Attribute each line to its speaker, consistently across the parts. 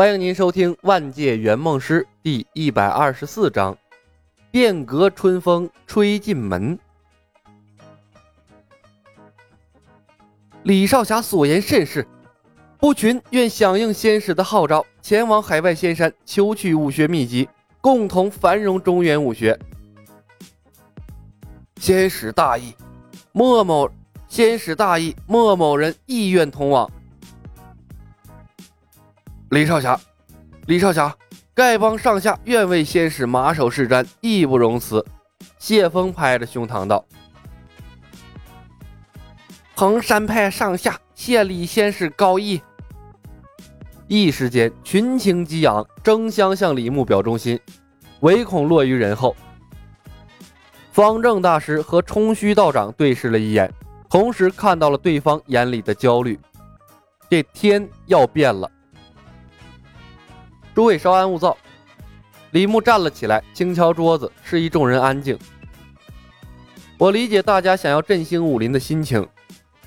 Speaker 1: 欢迎您收听《万界圆梦师》第一百二十四章：变革春风吹进门。李少侠所言甚是，不群愿响应仙使的号召，前往海外仙山求取武学秘籍，共同繁荣中原武学。仙使大义，莫某仙使大义，莫某人意愿同往。李少侠，李少侠，丐帮上下愿为仙使马首是瞻，义不容辞。谢峰拍着胸膛道：“衡山派上下谢李仙使高义。”一时间群情激昂，争相向李牧表忠心，唯恐落于人后。方正大师和冲虚道长对视了一眼，同时看到了对方眼里的焦虑。这天要变了。诸位稍安勿躁。李牧站了起来，轻敲桌子，示意众人安静。我理解大家想要振兴武林的心情，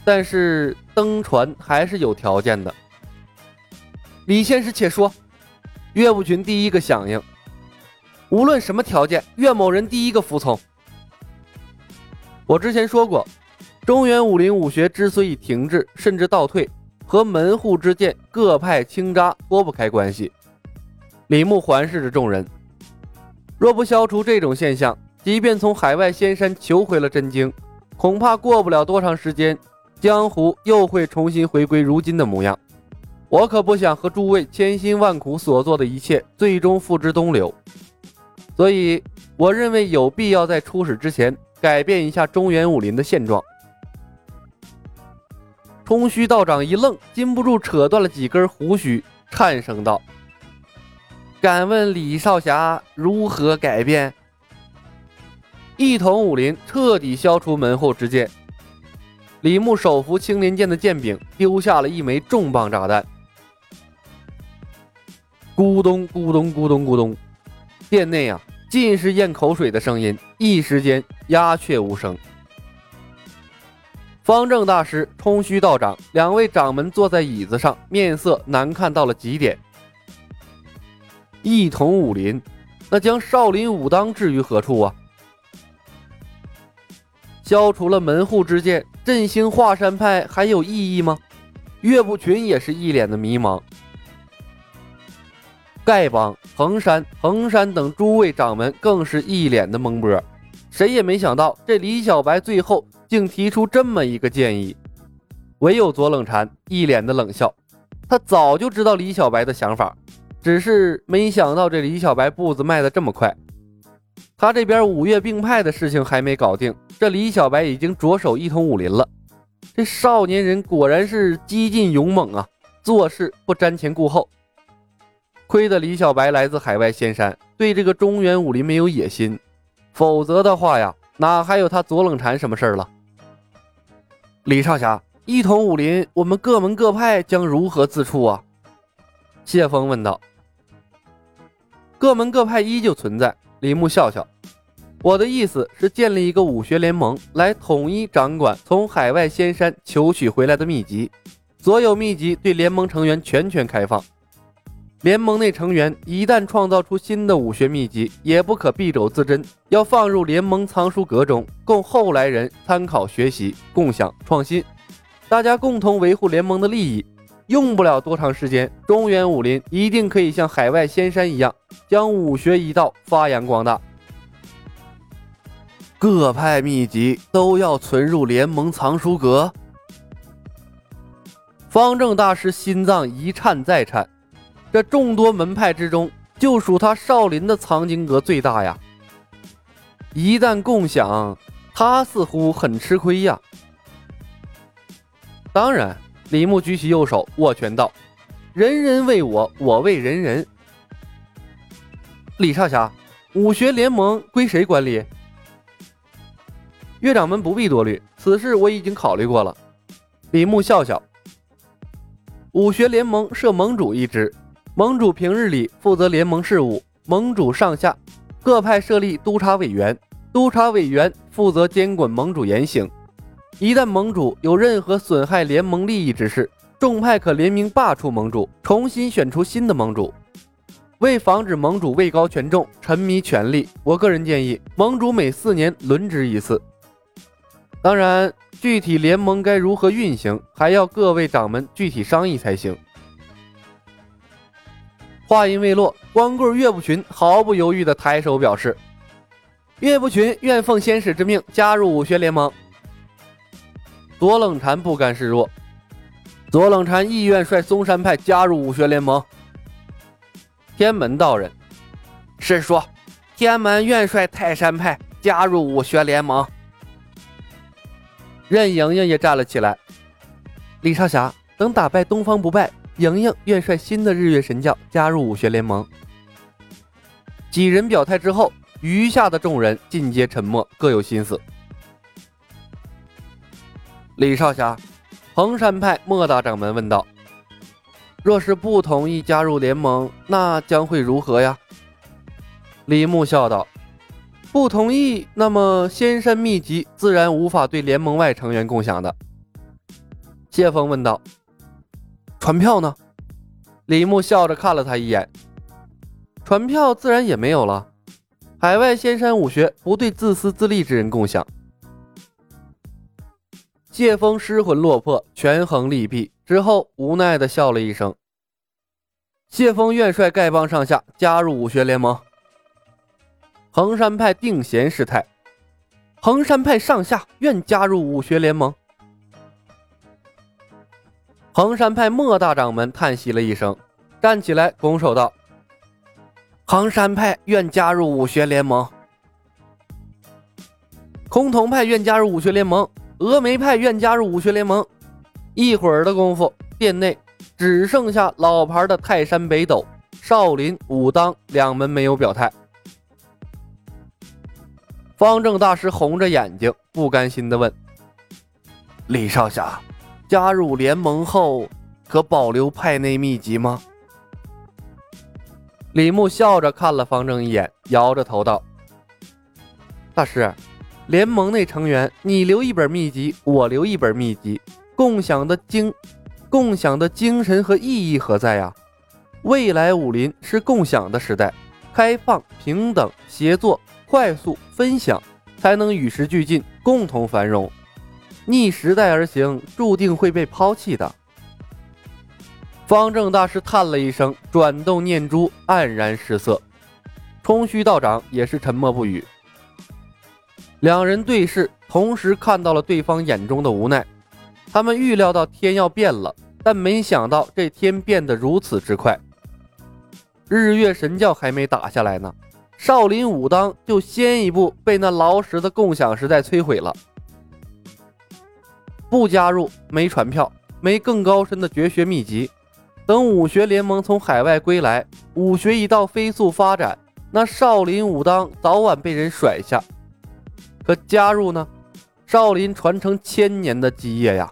Speaker 1: 但是登船还是有条件的。李先师，且说。岳不群第一个响应，无论什么条件，岳某人第一个服从。我之前说过，中原武林武学之所以停滞甚至倒退，和门户之见、各派倾轧脱不开关系。李牧环视着众人，若不消除这种现象，即便从海外仙山求回了真经，恐怕过不了多长时间，江湖又会重新回归如今的模样。我可不想和诸位千辛万苦所做的一切最终付之东流，所以我认为有必要在出使之前改变一下中原武林的现状。冲虚道长一愣，禁不住扯断了几根胡须，颤声道。敢问李少侠如何改变？一统武林，彻底消除门后之见。李牧手扶青莲剑的剑柄，丢下了一枚重磅炸弹。咕咚咕咚咕咚咕咚，殿内啊，尽是咽口水的声音，一时间鸦雀无声。方正大师、冲虚道长两位掌门坐在椅子上，面色难看到了极点。一统武林，那将少林武当置于何处啊？消除了门户之见，振兴华山派还有意义吗？岳不群也是一脸的迷茫。丐帮、衡山、衡山等诸位掌门更是一脸的懵波，谁也没想到这李小白最后竟提出这么一个建议。唯有左冷禅一脸的冷笑，他早就知道李小白的想法。只是没想到这李小白步子迈得这么快，他这边五岳并派的事情还没搞定，这李小白已经着手一统武林了。这少年人果然是激进勇猛啊，做事不瞻前顾后。亏得李小白来自海外仙山，对这个中原武林没有野心，否则的话呀，哪还有他左冷禅什么事儿了？李少侠，一统武林，我们各门各派将如何自处啊？谢峰问道。各门各派依旧存在。李牧笑笑：“我的意思是建立一个武学联盟，来统一掌管从海外仙山求取回来的秘籍。所有秘籍对联盟成员全权开放。联盟内成员一旦创造出新的武学秘籍，也不可敝帚自珍，要放入联盟藏书阁中，供后来人参考学习、共享创新。大家共同维护联盟的利益。”用不了多长时间，中原武林一定可以像海外仙山一样，将武学一道发扬光大。各派秘籍都要存入联盟藏书阁。方正大师心脏一颤再颤，这众多门派之中，就属他少林的藏经阁最大呀。一旦共享，他似乎很吃亏呀。当然。李牧举起右手，握拳道：“人人为我，我为人人。”李少侠，武学联盟归谁管理？岳掌门不必多虑，此事我已经考虑过了。李牧笑笑：“武学联盟设盟主一职，盟主平日里负责联盟事务，盟主上下各派设立督察委员，督察委员负责监管盟主言行。”一旦盟主有任何损害联盟利益之事，众派可联名罢黜盟主，重新选出新的盟主。为防止盟主位高权重、沉迷权力，我个人建议盟主每四年轮值一次。当然，具体联盟该如何运行，还要各位掌门具体商议才行。话音未落，光棍岳不群毫不犹豫地抬手表示：“岳不群愿奉先使之命加入武学联盟。”左冷禅不甘示弱，左冷禅意愿率嵩山派加入武学联盟。天门道人是说，天门愿率泰山派加入武学联盟。任盈盈也站了起来。李少侠，等打败东方不败，盈盈愿率新的日月神教加入武学联盟。几人表态之后，余下的众人尽皆沉默，各有心思。李少侠，衡山派莫大掌门问道：“若是不同意加入联盟，那将会如何呀？”李牧笑道：“不同意，那么仙山秘籍自然无法对联盟外成员共享的。”谢峰问道：“传票呢？”李牧笑着看了他一眼：“传票自然也没有了。海外仙山武学不对自私自利之人共享。”谢峰失魂落魄，权衡利弊之后，无奈的笑了一声。谢峰愿率丐帮上下加入武学联盟。衡山派定闲师太，衡山派上下愿加入武学联盟。衡山派莫大掌门叹息了一声，站起来拱手道：“衡山派愿加入武学联盟。”崆峒派愿加入武学联盟。峨眉派愿加入武学联盟。一会儿的功夫，殿内只剩下老牌的泰山北斗、少林、武当两门没有表态。方正大师红着眼睛，不甘心地问：“李少侠，加入联盟后可保留派内秘籍吗？”李牧笑着看了方正一眼，摇着头道：“大师。”联盟内成员，你留一本秘籍，我留一本秘籍，共享的精，共享的精神和意义何在呀？未来武林是共享的时代，开放、平等、协作、快速、分享，才能与时俱进，共同繁荣。逆时代而行，注定会被抛弃的。方正大师叹了一声，转动念珠，黯然失色。冲虚道长也是沉默不语。两人对视，同时看到了对方眼中的无奈。他们预料到天要变了，但没想到这天变得如此之快。日月神教还没打下来呢，少林武当就先一步被那劳实的共享时代摧毁了。不加入，没传票，没更高深的绝学秘籍。等武学联盟从海外归来，武学一道飞速发展，那少林武当早晚被人甩下。可加入呢？少林传承千年的基业呀，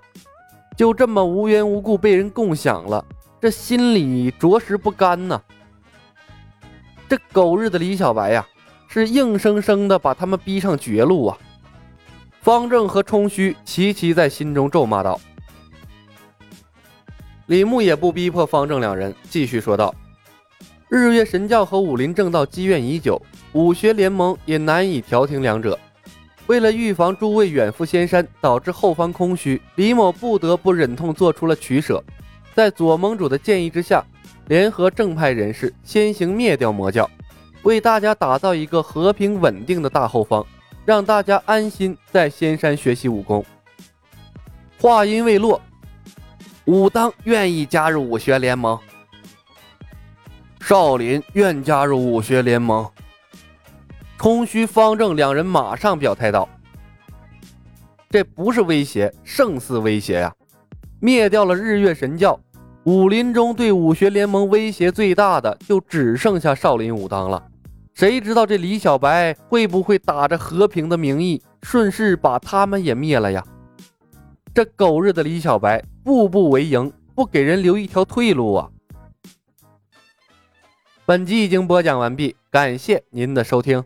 Speaker 1: 就这么无缘无故被人共享了，这心里着实不甘呐。这狗日的李小白呀，是硬生生的把他们逼上绝路啊！方正和冲虚齐齐在心中咒骂道。李牧也不逼迫方正两人，继续说道：“日月神教和武林正道积怨已久，武学联盟也难以调停两者。”为了预防诸位远赴仙山，导致后方空虚，李某不得不忍痛做出了取舍。在左盟主的建议之下，联合正派人士先行灭掉魔教，为大家打造一个和平稳定的大后方，让大家安心在仙山学习武功。话音未落，武当愿意加入武学联盟，少林愿加入武学联盟。空虚、方正两人马上表态道：“这不是威胁，胜似威胁呀！灭掉了日月神教，武林中对武学联盟威胁最大的就只剩下少林、武当了。谁知道这李小白会不会打着和平的名义，顺势把他们也灭了呀？这狗日的李小白，步步为营，不给人留一条退路啊！”本集已经播讲完毕，感谢您的收听。